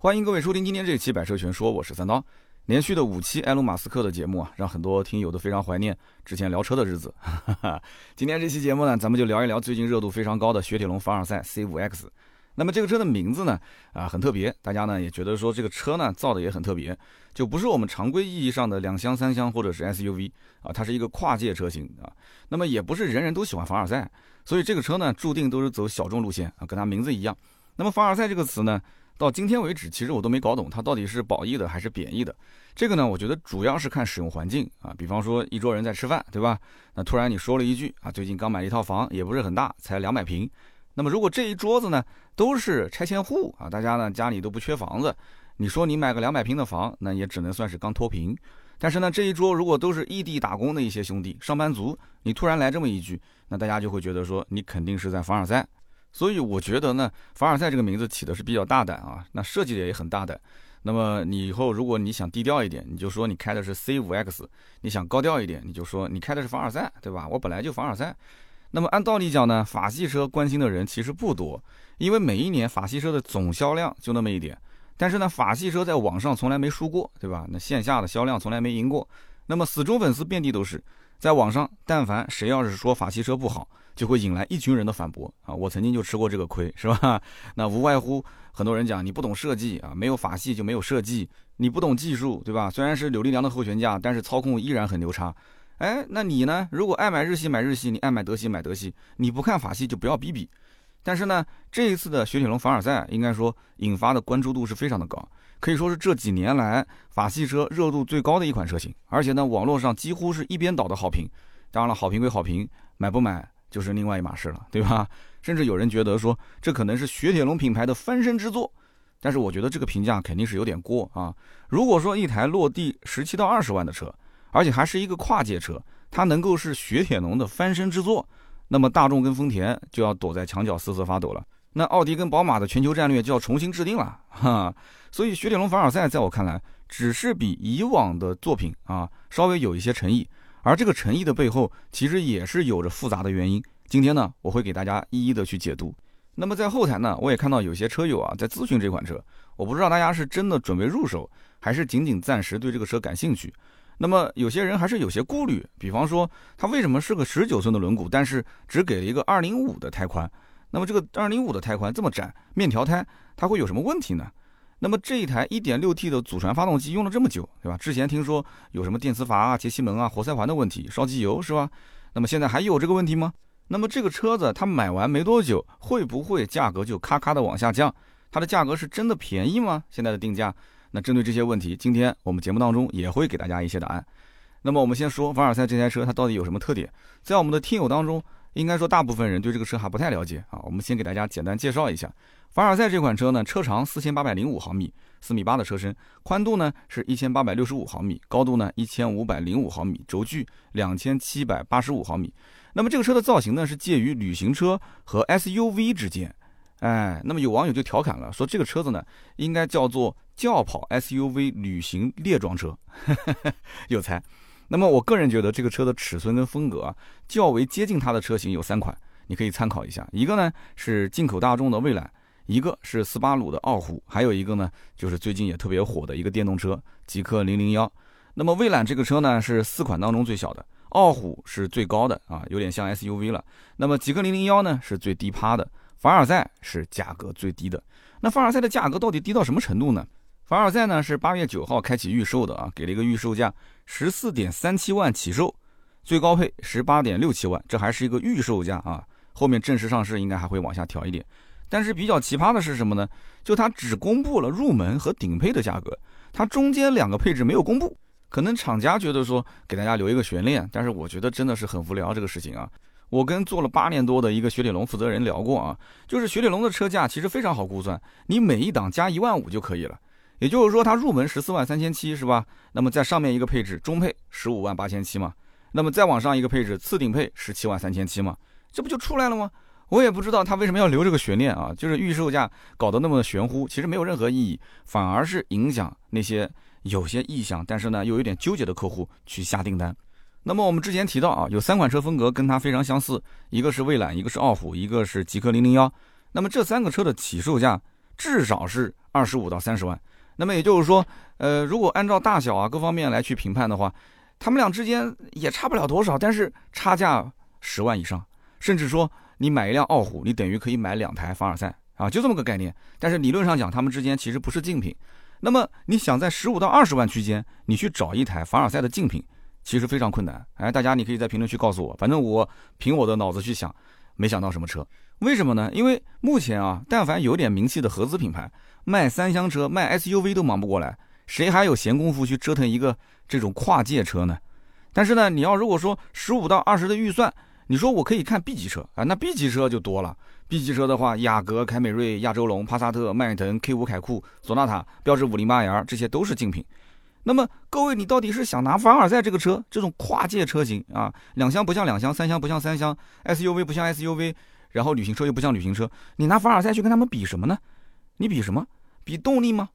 欢迎各位收听今天这期《百车全说》，我是三刀。连续的五期埃隆·马斯克的节目啊，让很多听友都非常怀念之前聊车的日子。今天这期节目呢，咱们就聊一聊最近热度非常高的雪铁龙凡尔赛 C5X。那么这个车的名字呢，啊很特别，大家呢也觉得说这个车呢造的也很特别，就不是我们常规意义上的两厢、三厢或者是 SUV 啊，它是一个跨界车型啊。那么也不是人人都喜欢凡尔赛，所以这个车呢注定都是走小众路线啊，跟它名字一样。那么凡尔赛这个词呢？到今天为止，其实我都没搞懂它到底是褒义的还是贬义的。这个呢，我觉得主要是看使用环境啊。比方说一桌人在吃饭，对吧？那突然你说了一句啊，最近刚买了一套房，也不是很大，才两百平。那么如果这一桌子呢都是拆迁户啊，大家呢家里都不缺房子，你说你买个两百平的房，那也只能算是刚脱贫。但是呢，这一桌如果都是异地打工的一些兄弟、上班族，你突然来这么一句，那大家就会觉得说你肯定是在凡尔赛。所以我觉得呢，凡尔赛这个名字起的是比较大胆啊，那设计的也很大胆。那么你以后如果你想低调一点，你就说你开的是 C5X；你想高调一点，你就说你开的是凡尔赛，对吧？我本来就凡尔赛。那么按道理讲呢，法系车关心的人其实不多，因为每一年法系车的总销量就那么一点。但是呢，法系车在网上从来没输过，对吧？那线下的销量从来没赢过。那么死忠粉丝遍地都是，在网上但凡谁要是说法系车不好，就会引来一群人的反驳啊！我曾经就吃过这个亏，是吧？那无外乎很多人讲你不懂设计啊，没有法系就没有设计，你不懂技术，对吧？虽然是柳力梁的后悬架，但是操控依然很牛叉。哎，那你呢？如果爱买日系买日系，你爱买德系买德系，你不看法系就不要逼逼。但是呢，这一次的雪铁龙凡尔赛，应该说引发的关注度是非常的高，可以说是这几年来法系车热度最高的一款车型，而且呢，网络上几乎是一边倒的好评。当然了，好评归好评，买不买？就是另外一码事了，对吧？甚至有人觉得说这可能是雪铁龙品牌的翻身之作，但是我觉得这个评价肯定是有点过啊。如果说一台落地十七到二十万的车，而且还是一个跨界车，它能够是雪铁龙的翻身之作，那么大众跟丰田就要躲在墙角瑟瑟发抖了，那奥迪跟宝马的全球战略就要重新制定了哈。所以雪铁龙凡尔赛在我看来，只是比以往的作品啊稍微有一些诚意。而这个诚意的背后，其实也是有着复杂的原因。今天呢，我会给大家一一的去解读。那么在后台呢，我也看到有些车友啊在咨询这款车，我不知道大家是真的准备入手，还是仅仅暂时对这个车感兴趣。那么有些人还是有些顾虑，比方说它为什么是个十九寸的轮毂，但是只给了一个二零五的胎宽？那么这个二零五的胎宽这么窄，面条胎，它会有什么问题呢？那么这一台 1.6T 的祖传发动机用了这么久，对吧？之前听说有什么电磁阀啊、节气门啊、活塞环的问题，烧机油是吧？那么现在还有这个问题吗？那么这个车子它买完没多久，会不会价格就咔咔的往下降？它的价格是真的便宜吗？现在的定价？那针对这些问题，今天我们节目当中也会给大家一些答案。那么我们先说凡尔赛这台车，它到底有什么特点？在我们的听友当中，应该说大部分人对这个车还不太了解啊。我们先给大家简单介绍一下。凡尔赛这款车呢，车长四千八百零五毫米，四米八的车身，宽度呢是一千八百六十五毫米，高度呢一千五百零五毫米，轴距两千七百八十五毫米。那么这个车的造型呢，是介于旅行车和 SUV 之间。哎，那么有网友就调侃了，说这个车子呢，应该叫做轿跑 SUV 旅行列装车。有才。那么我个人觉得这个车的尺寸跟风格啊，较为接近它的车型有三款，你可以参考一下。一个呢是进口大众的蔚揽。一个是斯巴鲁的傲虎，还有一个呢，就是最近也特别火的一个电动车极氪零零幺。那么蔚揽这个车呢，是四款当中最小的，傲虎是最高的啊，有点像 SUV 了。那么极氪零零幺呢，是最低趴的。凡尔赛是价格最低的。那凡尔赛的价格到底低到什么程度呢？凡尔赛呢是八月九号开启预售的啊，给了一个预售价十四点三七万起售，最高配十八点六七万，这还是一个预售价啊，后面正式上市应该还会往下调一点。但是比较奇葩的是什么呢？就它只公布了入门和顶配的价格，它中间两个配置没有公布。可能厂家觉得说给大家留一个悬念，但是我觉得真的是很无聊这个事情啊。我跟做了八年多的一个雪铁龙负责人聊过啊，就是雪铁龙的车价其实非常好估算，你每一档加一万五就可以了。也就是说它入门十四万三千七是吧？那么在上面一个配置中配十五万八千七嘛，那么再往上一个配置次顶配十七万三千七嘛，这不就出来了吗？我也不知道他为什么要留这个悬念啊，就是预售价搞得那么玄乎，其实没有任何意义，反而是影响那些有些意向，但是呢又有点纠结的客户去下订单。那么我们之前提到啊，有三款车风格跟它非常相似，一个是蔚揽，一个是傲虎，一个是极氪零零幺。那么这三个车的起售价至少是二十五到三十万。那么也就是说，呃，如果按照大小啊各方面来去评判的话，他们俩之间也差不了多少，但是差价十万以上，甚至说你买一辆傲虎，你等于可以买两台凡尔赛啊，就这么个概念。但是理论上讲，他们之间其实不是竞品。那么你想在十五到二十万区间，你去找一台凡尔赛的竞品，其实非常困难。哎，大家你可以在评论区告诉我，反正我凭我的脑子去想，没想到什么车。为什么呢？因为目前啊，但凡有点名气的合资品牌。卖三厢车、卖 SUV 都忙不过来，谁还有闲工夫去折腾一个 这种跨界车呢？但是呢，你要如果说十五到二十的预算，你说我可以看 B 级车啊，那 B 级车就多了。B 级车的话，雅阁、凯美瑞、亚洲龙、帕萨特、迈腾、K5 凯酷、索纳塔、标致 508L 这些都是竞品。那么各位，你到底是想拿凡尔赛这个车，这种跨界车型啊，两厢不像两厢，三厢不像三厢，SUV 不像 SUV，然后旅行车又不像旅行车，你拿凡尔赛去跟他们比什么呢？你比什么？比动力吗？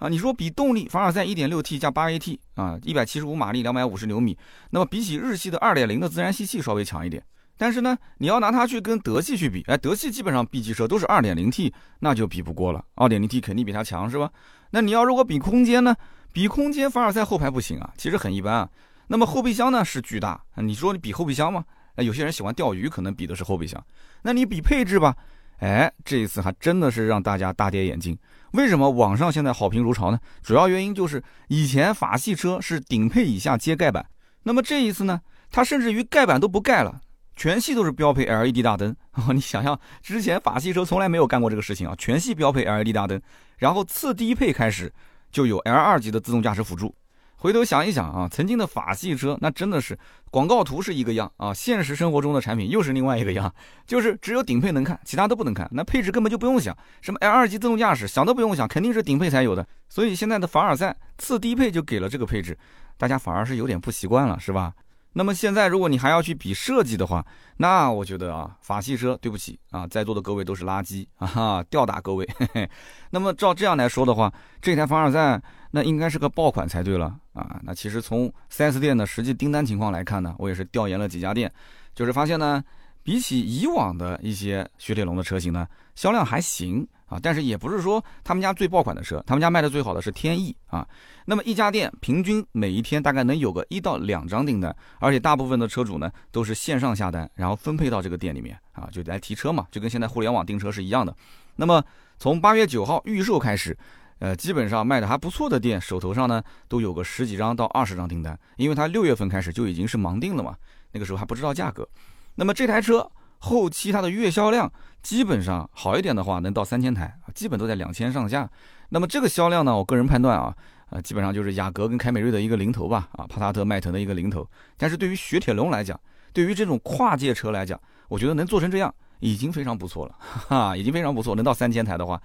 啊，你说比动力，凡尔赛 1.6T 加 8AT 啊，175马力，250牛米，那么比起日系的2.0的自然吸气稍微强一点。但是呢，你要拿它去跟德系去比，哎，德系基本上 B 级车都是 2.0T，那就比不过了。2.0T 肯定比它强，是吧？那你要如果比空间呢？比空间，凡尔赛后排不行啊，其实很一般啊。那么后备箱呢是巨大，你说你比后备箱吗？哎，有些人喜欢钓鱼，可能比的是后备箱。那你比配置吧？哎，这一次还真的是让大家大跌眼镜。为什么网上现在好评如潮呢？主要原因就是以前法系车是顶配以下接盖板，那么这一次呢，它甚至于盖板都不盖了，全系都是标配 LED 大灯。你想想，之前法系车从来没有干过这个事情啊，全系标配 LED 大灯，然后次低配开始就有 L 二级的自动驾驶辅助。回头想一想啊，曾经的法系车那真的是广告图是一个样啊，现实生活中的产品又是另外一个样，就是只有顶配能看，其他都不能看。那配置根本就不用想，什么 L 二级自动驾驶想都不用想，肯定是顶配才有的。所以现在的凡尔赛次低配就 给了这个配置，大家反而是有点不习惯了，是吧？那么现在如果你还要去比设计的话，那我觉得啊，法系车对不起啊，在座的各位都是垃圾啊，哈吊打各位。那么照这样来说的话，这台凡尔赛。那应该是个爆款才对了啊！那其实从 4S 店的实际订单情况来看呢，我也是调研了几家店，就是发现呢，比起以往的一些雪铁龙的车型呢，销量还行啊，但是也不是说他们家最爆款的车，他们家卖的最好的是天翼啊。那么一家店平均每一天大概能有个一到两张订单，而且大部分的车主呢都是线上下单，然后分配到这个店里面啊，就来提车嘛，就跟现在互联网订车是一样的。那么从八月九号预售开始。呃，基本上卖的还不错的店，手头上呢都有个十几张到二十张订单，因为它六月份开始就已经是盲订了嘛，那个时候还不知道价格。那么这台车后期它的月销量基本上好一点的话能到三千台，基本都在两千上下。那么这个销量呢，我个人判断啊，呃，基本上就是雅阁跟凯美瑞的一个零头吧，啊，帕萨特、迈腾的一个零头。但是对于雪铁龙来讲，对于这种跨界车来讲，我觉得能做成这样已经非常不错了，哈，已经非常不错，能到三千台的话。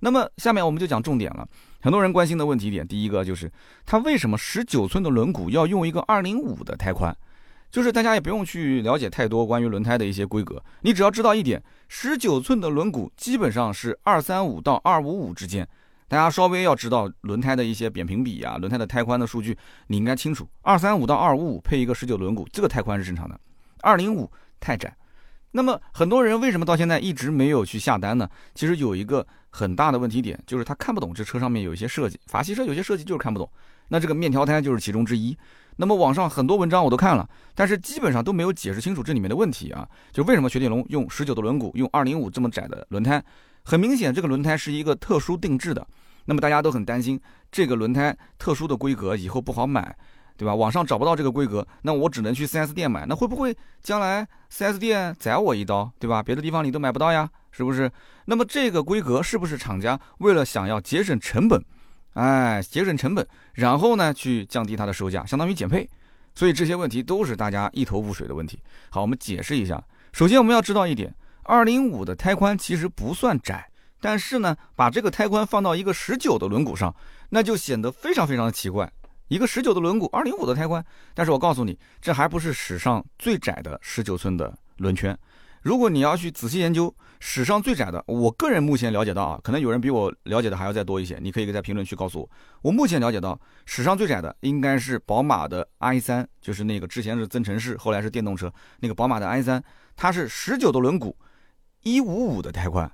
那么下面我们就讲重点了。很多人关心的问题点，第一个就是它为什么十九寸的轮毂要用一个二零五的胎宽？就是大家也不用去了解太多关于轮胎的一些规格，你只要知道一点，十九寸的轮毂基本上是二三五到二五五之间。大家稍微要知道轮胎的一些扁平比啊，轮胎的胎宽的数据，你应该清楚。二三五到二五五配一个十九轮毂，这个胎宽是正常的。二零五太窄。那么很多人为什么到现在一直没有去下单呢？其实有一个很大的问题点，就是他看不懂这车上面有一些设计，法系车有些设计就是看不懂。那这个面条胎就是其中之一。那么网上很多文章我都看了，但是基本上都没有解释清楚这里面的问题啊。就为什么雪铁龙用十九的轮毂，用二零五这么窄的轮胎？很明显，这个轮胎是一个特殊定制的。那么大家都很担心这个轮胎特殊的规格以后不好买。对吧？网上找不到这个规格，那我只能去 4S 店买。那会不会将来 4S 店宰我一刀？对吧？别的地方你都买不到呀，是不是？那么这个规格是不是厂家为了想要节省成本，哎，节省成本，然后呢去降低它的售价，相当于减配？所以这些问题都是大家一头雾水的问题。好，我们解释一下。首先我们要知道一点，205的胎宽其实不算窄，但是呢，把这个胎宽放到一个19的轮毂上，那就显得非常非常的奇怪。一个十九的轮毂，二零五的胎宽，但是我告诉你，这还不是史上最窄的十九寸的轮圈。如果你要去仔细研究史上最窄的，我个人目前了解到啊，可能有人比我了解的还要再多一些，你可以在评论区告诉我。我目前了解到史上最窄的应该是宝马的 i 三，就是那个之前是增程式，后来是电动车那个宝马的 i 三，它是十九的轮毂，一五五的胎宽，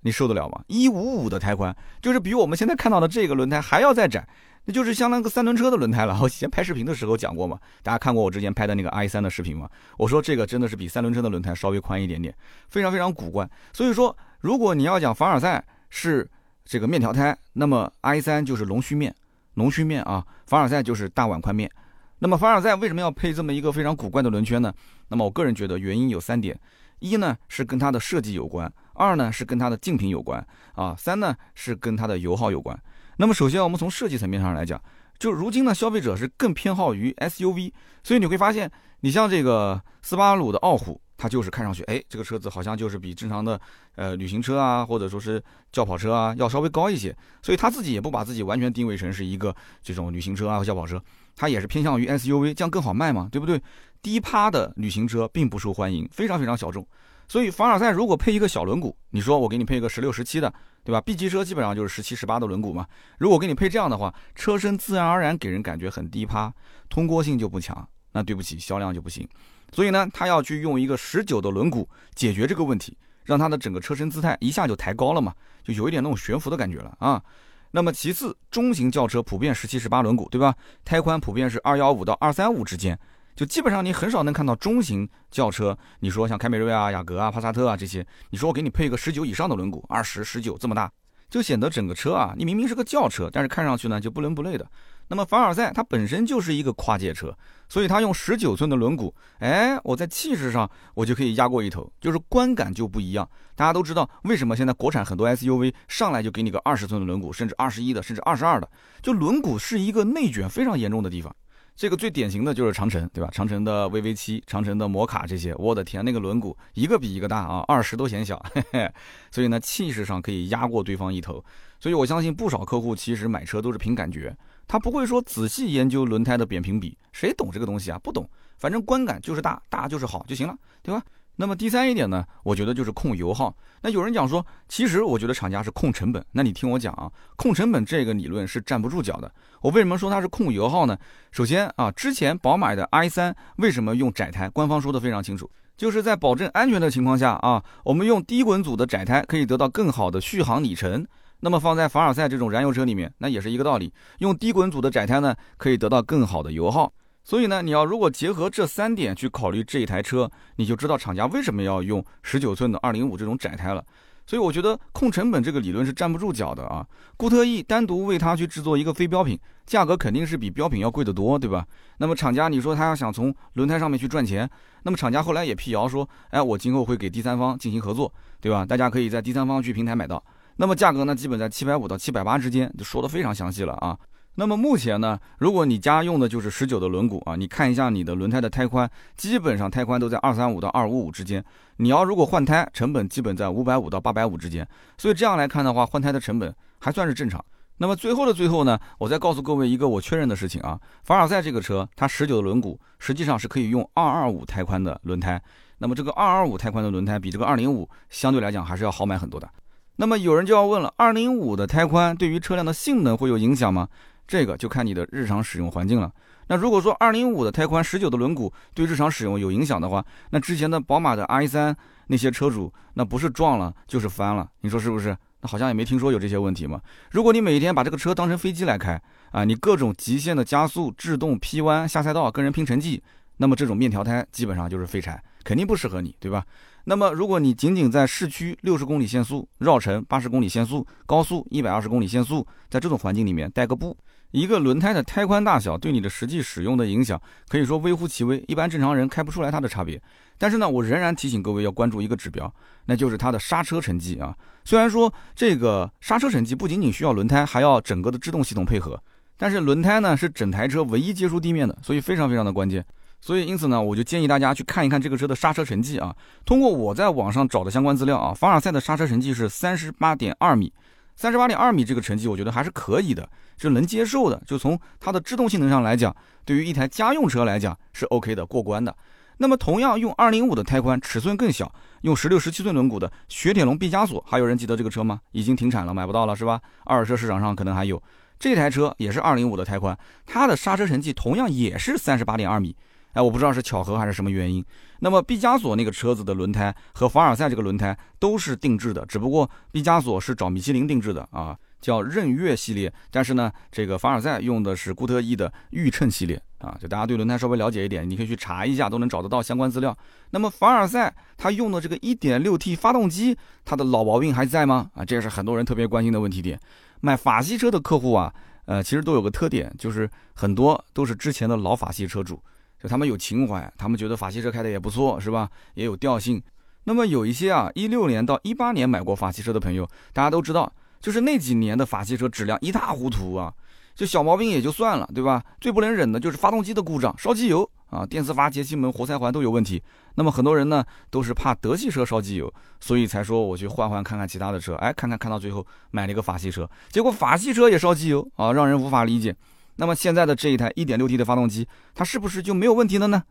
你受得了吗？一五五的胎宽，就是比我们现在看到的这个轮胎还要再窄，那就是相当于个三轮车的轮胎了。我以前拍视频的时候讲过嘛，大家看过我之前拍的那个 i 三的视频吗？我说这个真的是比三轮车的轮胎稍微宽一点点，非常非常古怪。所以说，如果你要讲凡尔赛是这个面条胎，那么 i 三就是龙须面，龙须面啊，凡尔赛就是大碗宽面。那么凡尔赛为什么要配这么一个非常古怪的轮圈呢？那么我个人觉得原因有三点：一呢是跟它的设计有关，二呢是跟它的竞品有关，啊，三呢是跟它的油耗有关。那么首先我们从设计层面上来讲，就如今呢消费者是更偏好于 SUV，所以你会发现，你像这个斯巴鲁的傲虎，它就是看上去，哎，这个车子好像就是比正常的呃旅行车啊，或者说是轿跑车啊要稍微高一些，所以他自己也不把自己完全定位成是一个这种旅行车啊和轿跑车。它也是偏向于 SUV，这样更好卖嘛，对不对？低趴的旅行车并不受欢迎，非常非常小众。所以凡尔赛如果配一个小轮毂，你说我给你配一个十六、十七的，对吧？B 级车基本上就是十七、十八的轮毂嘛。如果给你配这样的话，车身自然而然给人感觉很低趴，通过性就不强。那对不起，销量就不行。所以呢，他要去用一个十九的轮毂解决这个问题，让它的整个车身姿态一下就抬高了嘛，就有一点那种悬浮的感觉了啊。那么其次，中型轿车普遍十七、十八轮毂，对吧？胎宽普遍是二幺五到二三五之间，就基本上你很少能看到中型轿车。你说像凯美瑞啊、雅阁啊、帕萨特啊这些，你说我给你配一个十九以上的轮毂，二十、十九这么大，就显得整个车啊，你明明是个轿车，但是看上去呢就不伦不类的。那么凡尔赛它本身就是一个跨界车，所以它用十九寸的轮毂，哎，我在气势上我就可以压过一头，就是观感就不一样。大家都知道为什么现在国产很多 SUV 上来就给你个二十寸的轮毂，甚至二十一的，甚至二十二的，就轮毂是一个内卷非常严重的地方。这个最典型的就是长城，对吧？长城的 VV 七、长城的摩卡这些，我的天，那个轮毂一个比一个大啊，二十都嫌小，嘿 嘿。所以呢，气势上可以压过对方一头。所以我相信不少客户其实买车都是凭感觉。他不会说仔细研究轮胎的扁平比，谁懂这个东西啊？不懂，反正观感就是大，大就是好就行了，对吧？那么第三一点呢，我觉得就是控油耗。那有人讲说，其实我觉得厂家是控成本。那你听我讲啊，控成本这个理论是站不住脚的。我为什么说它是控油耗呢？首先啊，之前宝马的 i3 为什么用窄胎？官方说的非常清楚，就是在保证安全的情况下啊，我们用低滚阻的窄胎可以得到更好的续航里程。那么放在凡尔赛这种燃油车里面，那也是一个道理。用低滚阻的窄胎呢，可以得到更好的油耗。所以呢，你要如果结合这三点去考虑这一台车，你就知道厂家为什么要用十九寸的二零五这种窄胎了。所以我觉得控成本这个理论是站不住脚的啊。固特异单独为它去制作一个非标品，价格肯定是比标品要贵得多，对吧？那么厂家你说他要想从轮胎上面去赚钱，那么厂家后来也辟谣说，哎，我今后会给第三方进行合作，对吧？大家可以在第三方去平台买到。那么价格呢，基本在七百五到七百八之间，就说的非常详细了啊。那么目前呢，如果你家用的就是十九的轮毂啊，你看一下你的轮胎的胎宽，基本上胎宽都在二三五到二五五之间。你要如果换胎，成本基本在五百五到八百五之间。所以这样来看的话，换胎的成本还算是正常。那么最后的最后呢，我再告诉各位一个我确认的事情啊，凡尔赛这个车，它十九的轮毂实际上是可以用二二五胎宽的轮胎。那么这个二二五胎宽的轮胎比这个二零五相对来讲还是要好买很多的。那么有人就要问了，二零五的胎宽对于车辆的性能会有影响吗？这个就看你的日常使用环境了。那如果说二零五的胎宽、十九的轮毂对日常使用有影响的话，那之前的宝马的 i3 那些车主，那不是撞了就是翻了，你说是不是？那好像也没听说有这些问题嘛。如果你每天把这个车当成飞机来开啊，你各种极限的加速、制动、劈弯、下赛道跟人拼成绩，那么这种面条胎基本上就是废柴，肯定不适合你，对吧？那么，如果你仅仅在市区六十公里限速、绕城八十公里限速、高速一百二十公里限速，在这种环境里面带个步，一个轮胎的胎宽大小对你的实际使用的影响，可以说微乎其微，一般正常人开不出来它的差别。但是呢，我仍然提醒各位要关注一个指标，那就是它的刹车成绩啊。虽然说这个刹车成绩不仅仅需要轮胎，还要整个的制动系统配合，但是轮胎呢是整台车唯一接触地面的，所以非常非常的关键。所以，因此呢，我就建议大家去看一看这个车的刹车成绩啊。通过我在网上找的相关资料啊，凡尔赛的刹车成绩是三十八点二米，三十八点二米这个成绩，我觉得还是可以的，是能接受的。就从它的制动性能上来讲，对于一台家用车来讲是 OK 的，过关的。那么，同样用二零五的胎宽，尺寸更小，用十六、十七寸轮毂的雪铁龙毕加索，还有人记得这个车吗？已经停产了，买不到了，是吧？二手车市场上可能还有这台车，也是二零五的胎宽，它的刹车成绩同样也是三十八点二米。哎，我不知道是巧合还是什么原因。那么毕加索那个车子的轮胎和凡尔赛这个轮胎都是定制的，只不过毕加索是找米其林定制的啊，叫任月系列。但是呢，这个凡尔赛用的是固特异的预称系列啊。就大家对轮胎稍微了解一点，你可以去查一下，都能找得到相关资料。那么凡尔赛它用的这个 1.6T 发动机，它的老毛病还在吗？啊，这也是很多人特别关心的问题点。买法系车的客户啊，呃，其实都有个特点，就是很多都是之前的老法系车主。就他们有情怀，他们觉得法系车开的也不错，是吧？也有调性。那么有一些啊，一六年到一八年买过法系车的朋友，大家都知道，就是那几年的法系车质量一塌糊涂啊，就小毛病也就算了，对吧？最不能忍的就是发动机的故障，烧机油啊，电磁阀、节气门、活塞环都有问题。那么很多人呢，都是怕德系车烧机油，所以才说我去换换看看其他的车，哎，看看看到最后买了一个法系车，结果法系车也烧机油啊，让人无法理解。那么现在的这一台 1.6T 的发动机，它是不是就没有问题了呢？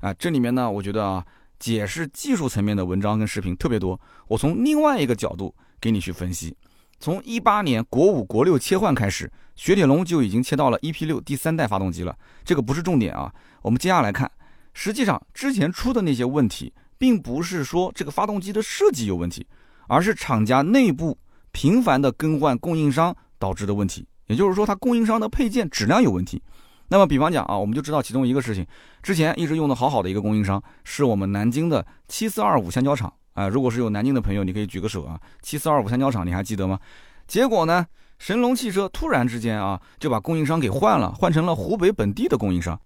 啊，这里面呢，我觉得啊，解释技术层面的文章跟视频特别多。我从另外一个角度给你去分析。从18年国五、国六切换开始，雪铁龙就已经切到了 EP6 第三代发动机了。这个不是重点啊。我们接下来看，实际上之前出的那些问题，并不是说这个发动机的设计有问题，而是厂家内部频繁的更换供应商导致的问题。也就是说，它供应商的配件质量有问题。那么，比方讲啊，我们就知道其中一个事情，之前一直用的好好的一个供应商，是我们南京的七四二五橡胶厂啊。如果是有南京的朋友，你可以举个手啊。七四二五橡胶厂，你还记得吗？结果呢，神龙汽车突然之间啊，就把供应商给换了，换成了湖北本地的供应商。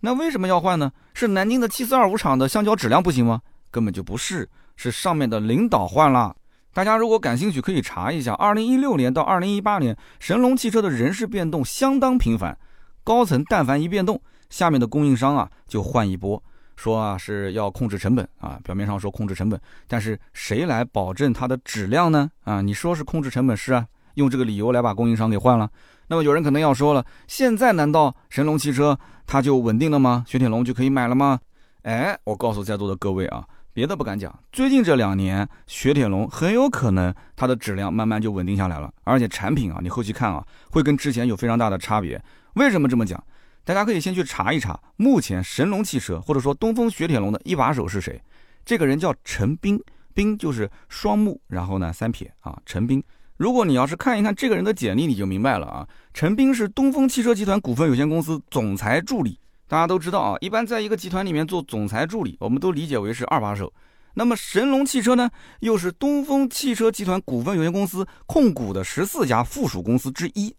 那为什么要换呢？是南京的七四二五厂的橡胶质量不行吗？根本就不是，是上面的领导换了。大家如果感兴趣，可以查一下，二零一六年到二零一八年，神龙汽车的人事变动相当频繁，高层但凡一变动，下面的供应商啊就换一波，说啊是要控制成本啊，表面上说控制成本，但是谁来保证它的质量呢？啊，你说是控制成本是啊，用这个理由来把供应商给换了。那么有人可能要说了，现在难道神龙汽车它就稳定了吗？雪铁龙就可以买了吗？哎，我告诉在座的各位啊。别的不敢讲，最近这两年，雪铁龙很有可能它的质量慢慢就稳定下来了，而且产品啊，你后期看啊，会跟之前有非常大的差别。为什么这么讲？大家可以先去查一查，目前神龙汽车或者说东风雪铁龙的一把手是谁？这个人叫陈斌，斌就是双木，然后呢三撇啊，陈斌。如果你要是看一看这个人的简历，你就明白了啊，陈斌是东风汽车集团股份有限公司总裁助理。大家都知道啊，一般在一个集团里面做总裁助理，我们都理解为是二把手。那么神龙汽车呢，又是东风汽车集团股份有限公司控股的十四家附属公司之一。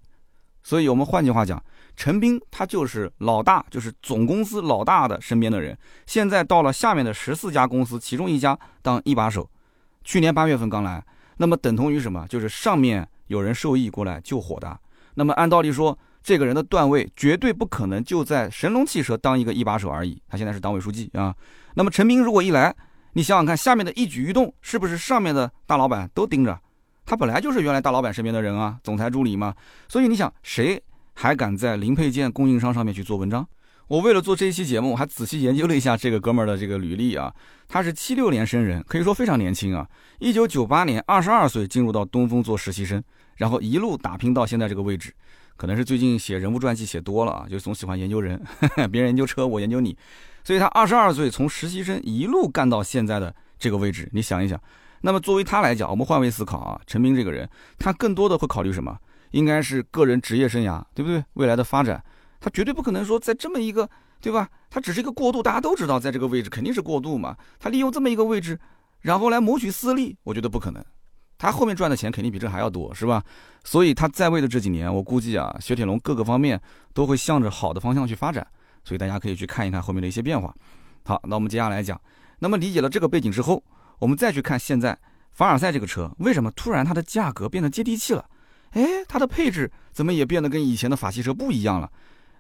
所以，我们换句话讲，陈斌他就是老大，就是总公司老大的身边的人。现在到了下面的十四家公司其中一家当一把手。去年八月份刚来，那么等同于什么？就是上面有人受益过来救火的。那么按道理说。这个人的段位绝对不可能就在神龙汽车当一个一把手而已，他现在是党委书记啊。那么陈明如果一来，你想想看，下面的一举一动是不是上面的大老板都盯着？他本来就是原来大老板身边的人啊，总裁助理嘛。所以你想，谁还敢在零配件供应商上面去做文章？我为了做这一期节目，我还仔细研究了一下这个哥们儿的这个履历啊。他是七六年生人，可以说非常年轻啊。一九九八年，二十二岁进入到东风做实习生，然后一路打拼到现在这个位置。可能是最近写人物传记写多了啊，就总喜欢研究人，别人研究车，我研究你，所以他二十二岁从实习生一路干到现在的这个位置，你想一想，那么作为他来讲，我们换位思考啊，陈斌这个人，他更多的会考虑什么？应该是个人职业生涯，对不对？未来的发展，他绝对不可能说在这么一个，对吧？他只是一个过渡，大家都知道，在这个位置肯定是过渡嘛，他利用这么一个位置，然后来谋取私利，我觉得不可能。他后面赚的钱肯定比这还要多，是吧？所以他在位的这几年，我估计啊，雪铁龙各个方面都会向着好的方向去发展。所以大家可以去看一看后面的一些变化。好，那我们接下来讲，那么理解了这个背景之后，我们再去看现在凡尔赛这个车为什么突然它的价格变得接地气了？哎，它的配置怎么也变得跟以前的法系车不一样了？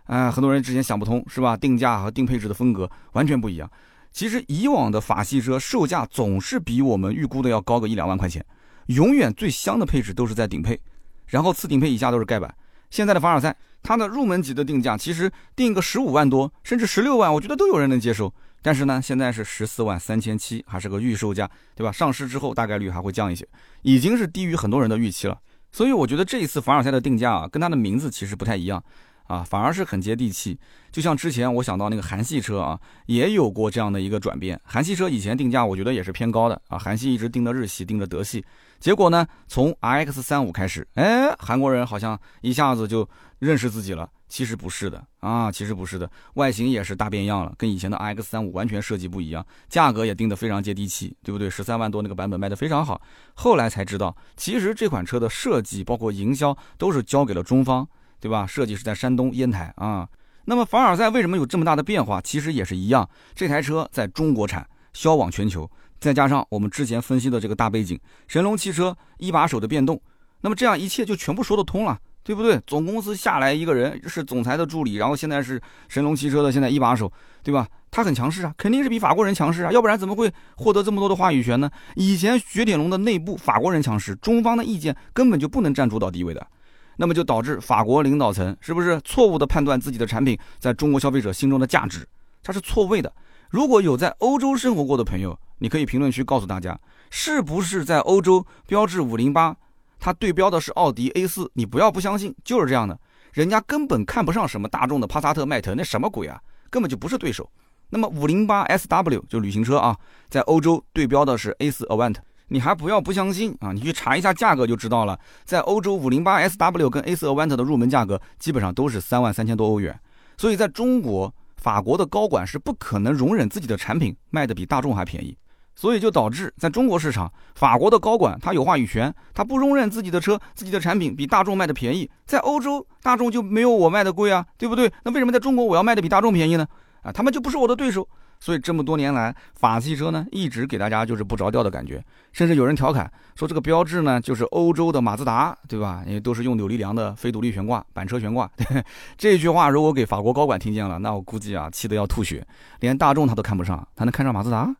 啊，很多人之前想不通，是吧？定价和定配置的风格完全不一样。其实以往的法系车售价总是比我们预估的要高个一两万块钱。永远最香的配置都是在顶配，然后次顶配以下都是盖板。现在的凡尔赛，它的入门级的定价其实定个十五万多，甚至十六万，我觉得都有人能接受。但是呢，现在是十四万三千七，还是个预售价，对吧？上市之后大概率还会降一些，已经是低于很多人的预期了。所以我觉得这一次凡尔赛的定价啊，跟它的名字其实不太一样啊，反而是很接地气。就像之前我想到那个韩系车啊，也有过这样的一个转变。韩系车以前定价我觉得也是偏高的啊，韩系一直盯着日系，盯着德系。结果呢，从 RX 三五开始，哎，韩国人好像一下子就认识自己了。其实不是的啊，其实不是的，外形也是大变样了，跟以前的 RX 三五完全设计不一样，价格也定得非常接地气，对不对？十三万多那个版本卖得非常好。后来才知道，其实这款车的设计包括营销都是交给了中方。对吧？设计是在山东烟台啊。那么凡尔赛为什么有这么大的变化？其实也是一样，这台车在中国产，销往全球，再加上我们之前分析的这个大背景，神龙汽车一把手的变动，那么这样一切就全部说得通了，对不对？总公司下来一个人是总裁的助理，然后现在是神龙汽车的现在一把手，对吧？他很强势啊，肯定是比法国人强势啊，要不然怎么会获得这么多的话语权呢？以前雪铁龙的内部法国人强势，中方的意见根本就不能占主导地位的。那么就导致法国领导层是不是错误的判断自己的产品在中国消费者心中的价值？它是错位的。如果有在欧洲生活过的朋友，你可以评论区告诉大家，是不是在欧洲标致五零八，它对标的是奥迪 A 四？你不要不相信，就是这样的，人家根本看不上什么大众的帕萨特、迈腾，那什么鬼啊，根本就不是对手。那么五零八 SW 就旅行车啊，在欧洲对标的是 A 四 Avant。你还不要不相信啊！你去查一下价格就知道了。在欧洲，五零八 SW 跟 A 四 Avant 的入门价格基本上都是三万三千多欧元。所以在中国，法国的高管是不可能容忍自己的产品卖的比大众还便宜，所以就导致在中国市场，法国的高管他有话语权，他不容忍自己的车、自己的产品比大众卖的便宜。在欧洲，大众就没有我卖的贵啊，对不对？那为什么在中国我要卖的比大众便宜呢？啊，他们就不是我的对手。所以这么多年来，法系车呢一直给大家就是不着调的感觉，甚至有人调侃说这个标志呢就是欧洲的马自达，对吧？因为都是用扭力梁的非独立悬挂、板车悬挂。这句话如果给法国高管听见了，那我估计啊气得要吐血，连大众他都看不上，他能看上马自达？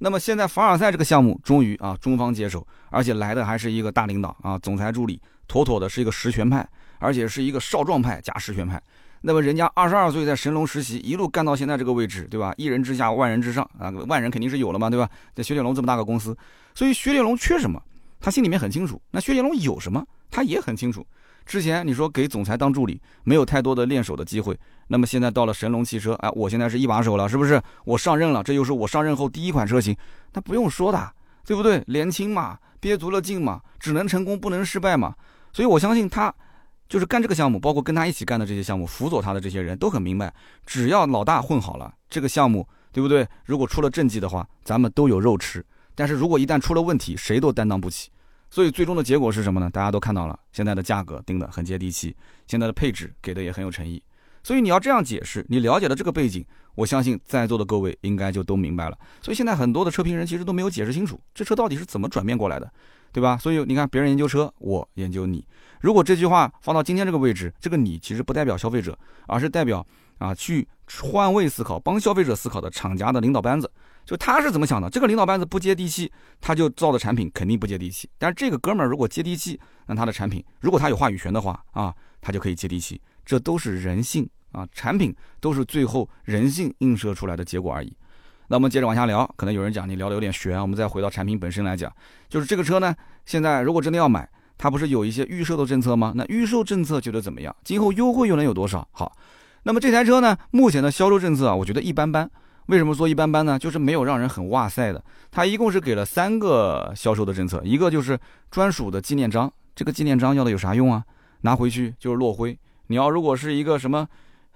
那么现在凡尔赛这个项目终于啊中方接手，而且来的还是一个大领导啊，总裁助理，妥妥的是一个实权派，而且是一个少壮派加实权派。那么人家二十二岁在神龙实习，一路干到现在这个位置，对吧？一人之下，万人之上啊！万人肯定是有了嘛，对吧？在雪铁龙这么大个公司，所以雪铁龙缺什么，他心里面很清楚。那雪铁龙有什么，他也很清楚。之前你说给总裁当助理，没有太多的练手的机会。那么现在到了神龙汽车，哎，我现在是一把手了，是不是？我上任了，这又是我上任后第一款车型，那不用说的，对不对？年轻嘛，憋足了劲嘛，只能成功不能失败嘛。所以我相信他。就是干这个项目，包括跟他一起干的这些项目，辅佐他的这些人都很明白，只要老大混好了，这个项目，对不对？如果出了政绩的话，咱们都有肉吃。但是如果一旦出了问题，谁都担当不起。所以最终的结果是什么呢？大家都看到了，现在的价格定的很接地气，现在的配置给的也很有诚意。所以你要这样解释，你了解了这个背景，我相信在座的各位应该就都明白了。所以现在很多的车评人其实都没有解释清楚，这车到底是怎么转变过来的，对吧？所以你看，别人研究车，我研究你。如果这句话放到今天这个位置，这个你其实不代表消费者，而是代表啊去换位思考、帮消费者思考的厂家的领导班子。就他是怎么想的？这个领导班子不接地气，他就造的产品肯定不接地气。但是这个哥们儿如果接地气，那他的产品如果他有话语权的话啊，他就可以接地气。这都是人性啊，产品都是最后人性映射出来的结果而已。那我们接着往下聊，可能有人讲你聊的有点悬，我们再回到产品本身来讲，就是这个车呢，现在如果真的要买。它不是有一些预售的政策吗？那预售政策觉得怎么样？今后优惠又能有多少？好，那么这台车呢？目前的销售政策啊，我觉得一般般。为什么说一般般呢？就是没有让人很哇塞的。它一共是给了三个销售的政策，一个就是专属的纪念章。这个纪念章要的有啥用啊？拿回去就是落灰。你要如果是一个什么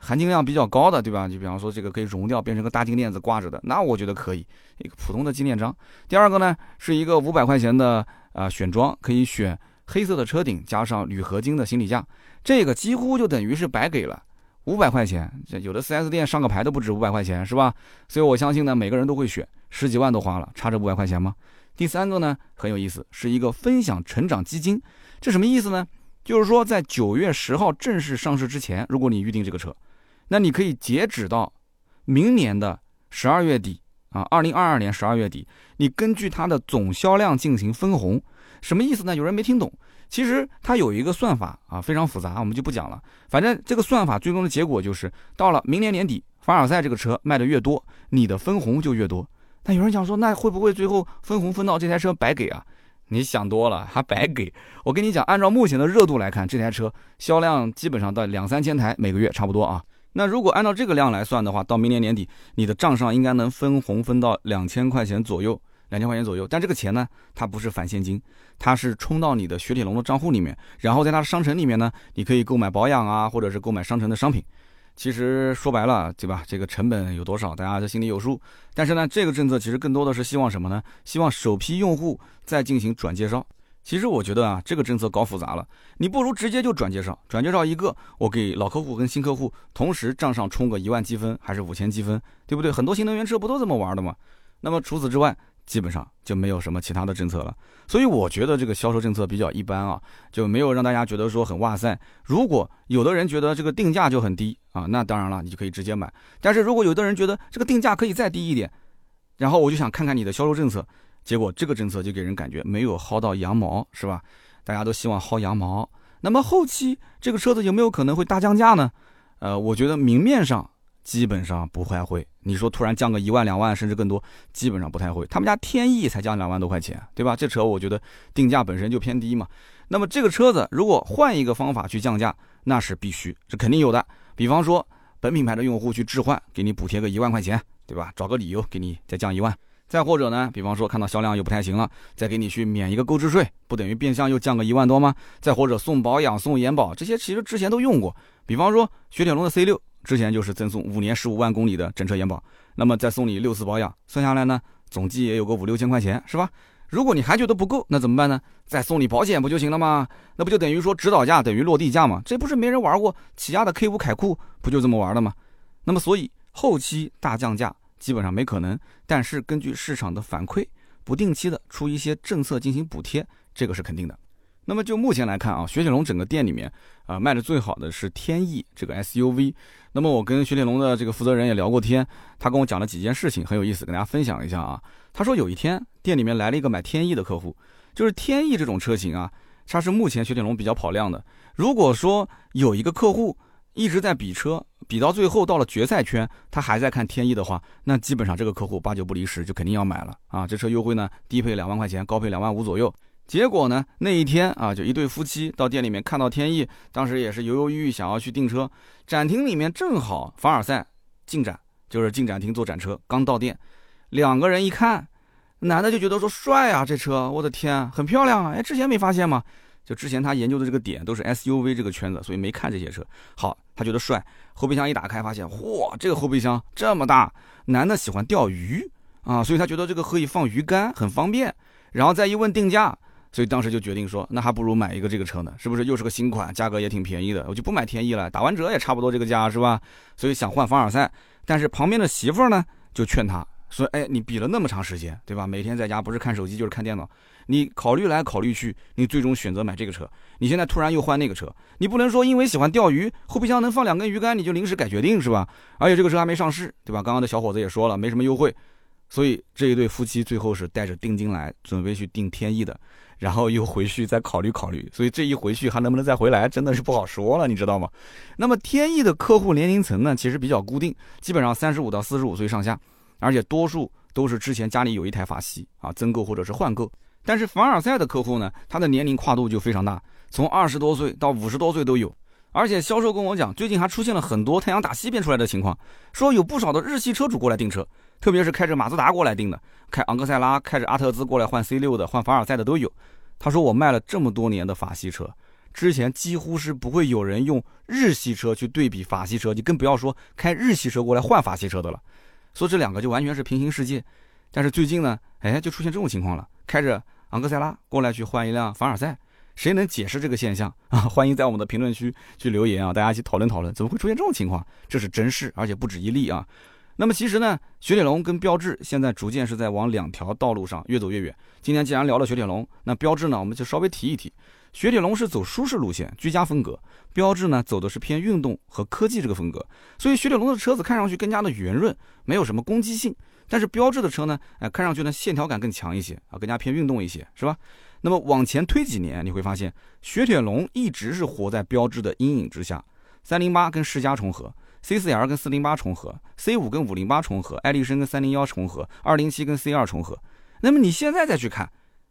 含金量比较高的，对吧？就比方说这个可以熔掉变成个大金链子挂着的，那我觉得可以。一个普通的纪念章。第二个呢，是一个五百块钱的啊选装，可以选。黑色的车顶加上铝合金的行李架，这个几乎就等于是白给了五百块钱。这有的 4S 店上个牌都不止五百块钱，是吧？所以我相信呢，每个人都会选，十几万都花了，差这五百块钱吗？第三个呢很有意思，是一个分享成长基金，这什么意思呢？就是说在九月十号正式上市之前，如果你预定这个车，那你可以截止到明年的十二月底啊，二零二二年十二月底，你根据它的总销量进行分红。什么意思呢？有人没听懂。其实它有一个算法啊，非常复杂，我们就不讲了。反正这个算法最终的结果就是，到了明年年底，凡尔赛这个车卖的越多，你的分红就越多。那有人讲说，那会不会最后分红分到这台车白给啊？你想多了，还白给我跟你讲，按照目前的热度来看，这台车销量基本上到两三千台每个月差不多啊。那如果按照这个量来算的话，到明年年底，你的账上应该能分红分到两千块钱左右，两千块钱左右。但这个钱呢，它不是返现金，它是充到你的雪铁龙的账户里面，然后在它的商城里面呢，你可以购买保养啊，或者是购买商城的商品。其实说白了，对吧？这个成本有多少，大家都心里有数。但是呢，这个政策其实更多的是希望什么呢？希望首批用户再进行转介绍。其实我觉得啊，这个政策搞复杂了，你不如直接就转介绍，转介绍一个，我给老客户跟新客户同时账上充个一万积分，还是五千积分，对不对？很多新能源车不都这么玩的吗？那么除此之外，基本上就没有什么其他的政策了。所以我觉得这个销售政策比较一般啊，就没有让大家觉得说很哇塞。如果有的人觉得这个定价就很低啊，那当然了，你就可以直接买。但是如果有的人觉得这个定价可以再低一点，然后我就想看看你的销售政策。结果这个政策就给人感觉没有薅到羊毛，是吧？大家都希望薅羊毛。那么后期这个车子有没有可能会大降价呢？呃，我觉得明面上基本上不太会。你说突然降个一万两万甚至更多，基本上不太会。他们家天翼才降两万多块钱，对吧？这车我觉得定价本身就偏低嘛。那么这个车子如果换一个方法去降价，那是必须，是肯定有的。比方说本品牌的用户去置换，给你补贴个一万块钱，对吧？找个理由给你再降一万。再或者呢，比方说看到销量又不太行了，再给你去免一个购置税，不等于变相又降个一万多吗？再或者送保养、送延保，这些其实之前都用过。比方说雪铁龙的 C 六之前就是赠送五年十五万公里的整车延保，那么再送你六次保养，算下来呢，总计也有个五六千块钱，是吧？如果你还觉得不够，那怎么办呢？再送你保险不就行了吗？那不就等于说指导价等于落地价吗？这不是没人玩过起亚的 K 五凯酷不就这么玩的吗？那么所以后期大降价。基本上没可能，但是根据市场的反馈，不定期的出一些政策进行补贴，这个是肯定的。那么就目前来看啊，雪铁龙整个店里面啊卖的最好的是天翼这个 SUV。那么我跟雪铁龙的这个负责人也聊过天，他跟我讲了几件事情，很有意思，跟大家分享一下啊。他说有一天店里面来了一个买天翼的客户，就是天翼这种车型啊，它是目前雪铁龙比较跑量的。如果说有一个客户，一直在比车，比到最后到了决赛圈，他还在看天翼的话，那基本上这个客户八九不离十，就肯定要买了啊！这车优惠呢，低配两万块钱，高配两万五左右。结果呢，那一天啊，就一对夫妻到店里面看到天翼，当时也是犹犹豫豫想要去订车，展厅里面正好凡尔赛进展，就是进展厅做展车，刚到店，两个人一看，男的就觉得说帅啊，这车，我的天，很漂亮啊！哎，之前没发现吗？就之前他研究的这个点都是 SUV 这个圈子，所以没看这些车。好，他觉得帅。后备箱一打开，发现嚯，这个后备箱这么大。男的喜欢钓鱼啊，所以他觉得这个可以放鱼竿，很方便。然后再一问定价，所以当时就决定说，那还不如买一个这个车呢，是不是？又是个新款，价格也挺便宜的，我就不买天逸了，打完折也差不多这个价，是吧？所以想换凡尔赛，但是旁边的媳妇儿呢就劝他说，哎，你比了那么长时间，对吧？每天在家不是看手机就是看电脑。你考虑来考虑去，你最终选择买这个车。你现在突然又换那个车，你不能说因为喜欢钓鱼，后备箱能放两根鱼竿，你就临时改决定是吧？而且这个车还没上市，对吧？刚刚的小伙子也说了，没什么优惠，所以这一对夫妻最后是带着定金来，准备去订天意的，然后又回去再考虑考虑。所以这一回去还能不能再回来，真的是不好说了，你知道吗？那么天意的客户年龄层呢，其实比较固定，基本上三十五到四十五岁上下，而且多数都是之前家里有一台法系啊，增购或者是换购。但是凡尔赛的客户呢，他的年龄跨度就非常大，从二十多岁到五十多岁都有。而且销售跟我讲，最近还出现了很多太阳打西边出来的情况，说有不少的日系车主过来订车，特别是开着马自达过来订的，开昂克赛拉、开着阿特兹过来换 C 六的、换凡尔赛的都有。他说我卖了这么多年的法系车，之前几乎是不会有人用日系车去对比法系车，你更不要说开日系车过来换法系车的了。说这两个就完全是平行世界。但是最近呢，哎，就出现这种情况了，开着。昂克赛拉过来去换一辆凡尔赛，谁能解释这个现象啊？欢迎在我们的评论区去留言啊，大家一起讨论讨论，怎么会出现这种情况？这是真事，而且不止一例啊。那么其实呢，雪铁龙跟标致现在逐渐是在往两条道路上越走越远。今天既然聊了雪铁龙，那标致呢，我们就稍微提一提。雪铁龙是走舒适路线、居家风格，标致呢走的是偏运动和科技这个风格。所以雪铁龙的车子看上去更加的圆润，没有什么攻击性。但是标致的车呢，哎，看上去呢线条感更强一些啊，更加偏运动一些，是吧？那么往前推几年，你会发现雪铁龙一直是活在标致的阴影之下。三零八跟世嘉重合，C 四 L 跟四零八重合，C 五跟五零八重合，爱丽绅跟三零幺重合，二零七跟 C 二重合。那么你现在再去看，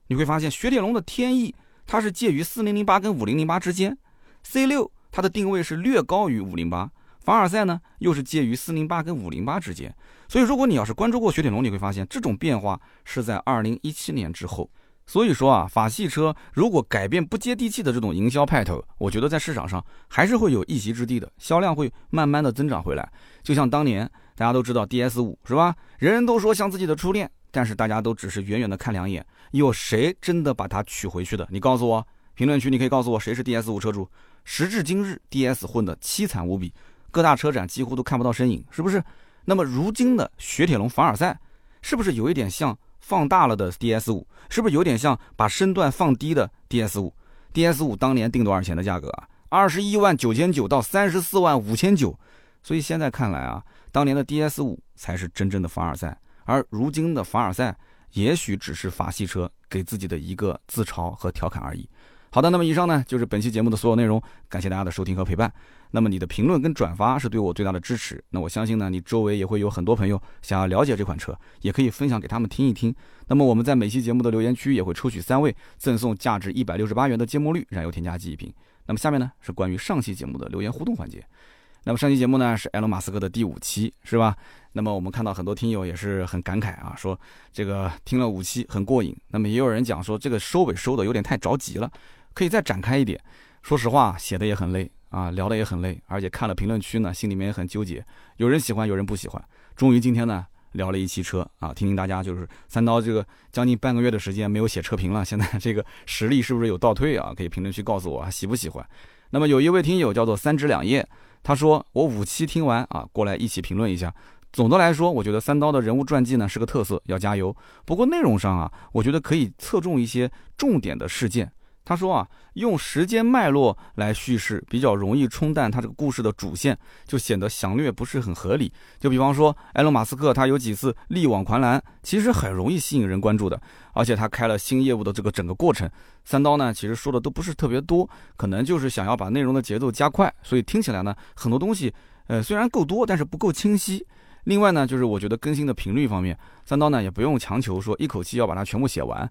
你会发现雪铁龙的天翼它是介于四零零八跟五零零八之间，C 六它的定位是略高于五零八，凡尔赛呢又是介于四零八跟五零八之间。所以如果你要是关注过雪铁龙，你会发现这种变化是在二零一七年之后。所以说啊，法系车如果改变不接地气的这种营销派头，我觉得在市场上还是会有一席之地的，销量会慢慢的增长回来。就像当年大家都知道 DS 五是吧？人人都说像自己的初恋，但是大家都只是远远的看两眼，有谁真的把它娶回去的？你告诉我，评论区你可以告诉我谁是 DS 五车主。时至今日，DS 混得凄惨无比，各大车展几乎都看不到身影，是不是？那么如今的雪铁龙凡尔赛，是不是有一点像？放大了的 DS 五是不是有点像把身段放低的 DS 五？DS 五当年定多少钱的价格啊？二十一万九千九到三十四万五千九。所以现在看来啊，当年的 DS 五才是真正的凡尔赛，而如今的凡尔赛也许只是法系车给自己的一个自嘲和调侃而已。好的，那么以上呢就是本期节目的所有内容，感谢大家的收听和陪伴。那么你的评论跟转发是对我最大的支持。那我相信呢，你周围也会有很多朋友想要了解这款车，也可以分享给他们听一听。那么我们在每期节目的留言区也会抽取三位，赠送价值一百六十八元的芥末绿燃油添加剂一瓶。那么下面呢是关于上期节目的留言互动环节。那么上期节目呢是埃隆马斯克的第五期，是吧？那么我们看到很多听友也是很感慨啊，说这个听了五期很过瘾。那么也有人讲说这个收尾收的有点太着急了。可以再展开一点，说实话，写的也很累啊，聊的也很累，而且看了评论区呢，心里面也很纠结，有人喜欢，有人不喜欢。终于今天呢，聊了一期车啊，听听大家就是三刀这个将近半个月的时间没有写车评了，现在这个实力是不是有倒退啊？可以评论区告诉我喜不喜欢。那么有一位听友叫做三指两叶，他说我五期听完啊，过来一起评论一下。总的来说，我觉得三刀的人物传记呢是个特色，要加油。不过内容上啊，我觉得可以侧重一些重点的事件。他说啊，用时间脉络来叙事比较容易冲淡他这个故事的主线，就显得详略不是很合理。就比方说，埃隆·马斯克他有几次力挽狂澜，其实很容易吸引人关注的。而且他开了新业务的这个整个过程，三刀呢其实说的都不是特别多，可能就是想要把内容的节奏加快，所以听起来呢很多东西，呃虽然够多，但是不够清晰。另外呢，就是我觉得更新的频率方面，三刀呢也不用强求说一口气要把它全部写完。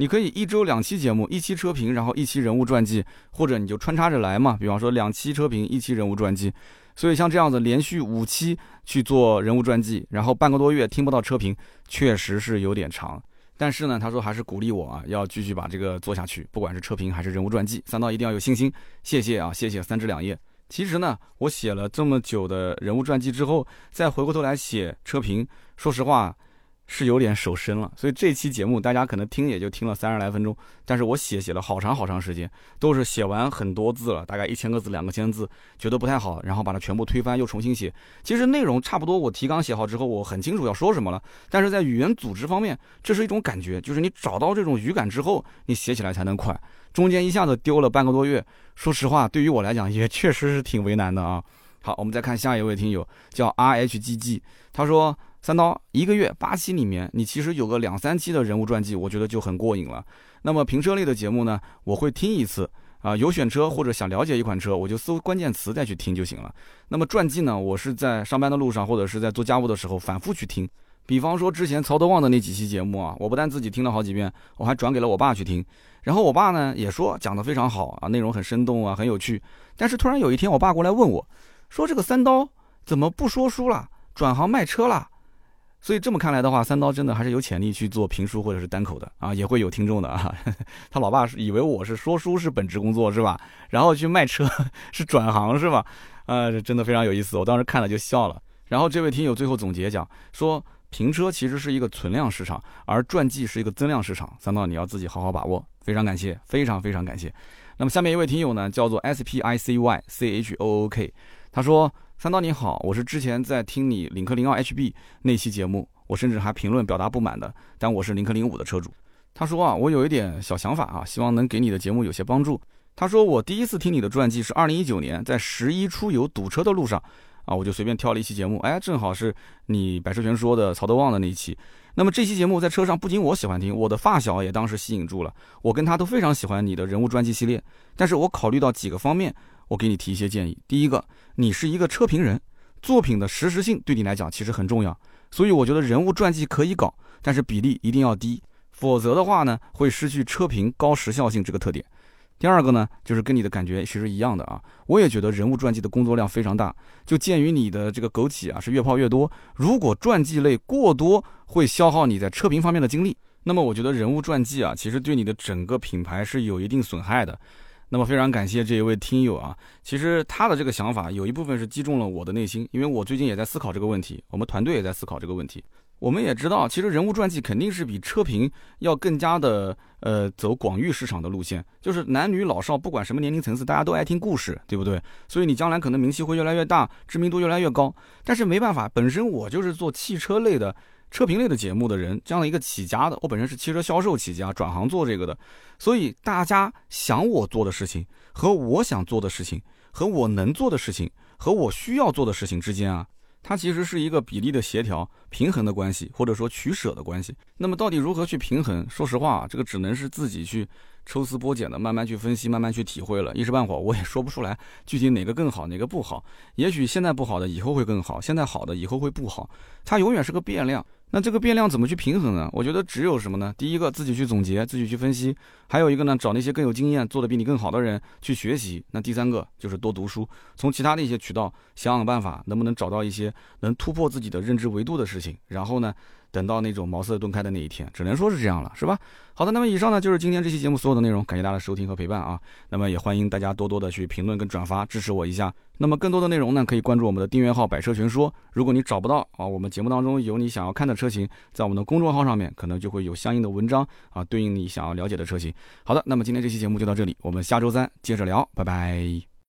你可以一周两期节目，一期车评，然后一期人物传记，或者你就穿插着来嘛。比方说两期车评，一期人物传记。所以像这样子连续五期去做人物传记，然后半个多月听不到车评，确实是有点长。但是呢，他说还是鼓励我啊，要继续把这个做下去，不管是车评还是人物传记，三刀一定要有信心。谢谢啊，谢谢三至两叶。其实呢，我写了这么久的人物传记之后，再回过头来写车评，说实话。是有点手生了，所以这期节目大家可能听也就听了三十来分钟，但是我写写了好长好长时间，都是写完很多字了，大概一千个字、两个千字，觉得不太好，然后把它全部推翻又重新写。其实内容差不多，我提纲写好之后，我很清楚要说什么了，但是在语言组织方面，这是一种感觉，就是你找到这种语感之后，你写起来才能快。中间一下子丢了半个多月，说实话，对于我来讲也确实是挺为难的啊。好，我们再看下一位听友，叫 R H G G，他说。三刀一个月八期里面，你其实有个两三期的人物传记，我觉得就很过瘾了。那么评车类的节目呢，我会听一次啊，有选车或者想了解一款车，我就搜关键词再去听就行了。那么传记呢，我是在上班的路上或者是在做家务的时候反复去听。比方说之前曹德旺的那几期节目啊，我不但自己听了好几遍，我还转给了我爸去听。然后我爸呢也说讲得非常好啊，内容很生动啊，很有趣。但是突然有一天，我爸过来问我，说这个三刀怎么不说书了，转行卖车了？所以这么看来的话，三刀真的还是有潜力去做评书或者是单口的啊，也会有听众的啊。他老爸是以为我是说书是本职工作是吧？然后去卖车 是转行是吧？啊，这真的非常有意思，我当时看了就笑了。然后这位听友最后总结讲说，评车其实是一个存量市场，而传记是一个增量市场。三刀你要自己好好把握，非常感谢，非常非常感谢。那么下面一位听友呢，叫做 S P I C Y C H O O K，他说。三刀你好，我是之前在听你领克零二 HB 那期节目，我甚至还评论表达不满的，但我是领克零五的车主。他说啊，我有一点小想法啊，希望能给你的节目有些帮助。他说我第一次听你的传记是二零一九年在十一出游堵车的路上啊，我就随便挑了一期节目，哎，正好是你百车全说的曹德旺的那一期。那么这期节目在车上不仅我喜欢听，我的发小也当时吸引住了，我跟他都非常喜欢你的人物传记系列。但是我考虑到几个方面。我给你提一些建议。第一个，你是一个车评人，作品的实时性对你来讲其实很重要，所以我觉得人物传记可以搞，但是比例一定要低。否则的话呢，会失去车评高时效性这个特点。第二个呢，就是跟你的感觉其实一样的啊，我也觉得人物传记的工作量非常大。就鉴于你的这个枸杞啊是越泡越多，如果传记类过多，会消耗你在车评方面的精力。那么我觉得人物传记啊，其实对你的整个品牌是有一定损害的。那么非常感谢这一位听友啊，其实他的这个想法有一部分是击中了我的内心，因为我最近也在思考这个问题，我们团队也在思考这个问题。我们也知道，其实人物传记肯定是比车评要更加的，呃，走广域市场的路线。就是男女老少，不管什么年龄层次，大家都爱听故事，对不对？所以你将来可能名气会越来越大，知名度越来越高。但是没办法，本身我就是做汽车类的、车评类的节目的人，这样的一个起家的。我本身是汽车销售起家，转行做这个的。所以大家想我做的事情，和我想做的事情，和我能做的事情，和我需要做的事情之间啊。它其实是一个比例的协调、平衡的关系，或者说取舍的关系。那么到底如何去平衡？说实话啊，这个只能是自己去抽丝剥茧的，慢慢去分析，慢慢去体会了。一时半会儿我也说不出来 具体哪个更好，哪个不好。也许现在不好的，以后会更好；现在好的，以后会不好。它永远是个变量。那这个变量怎么去平衡呢？我觉得只有什么呢？第一个，自己去总结，自己去分析；还有一个呢，找那些更有经验、做的比你更好的人去学习。那第三个就是多读书，从其他的一些渠道想想办法，能不能找到一些能突破自己的认知维度的事情。然后呢？等到那种茅塞顿开的那一天，只能说是这样了，是吧？好的，那么以上呢就是今天这期节目所有的内容，感谢大家的收听和陪伴啊。那么也欢迎大家多多的去评论跟转发支持我一下。那么更多的内容呢，可以关注我们的订阅号“百车全说”。如果你找不到啊，我们节目当中有你想要看的车型，在我们的公众号上面可能就会有相应的文章啊，对应你想要了解的车型。好的，那么今天这期节目就到这里，我们下周三接着聊，拜拜。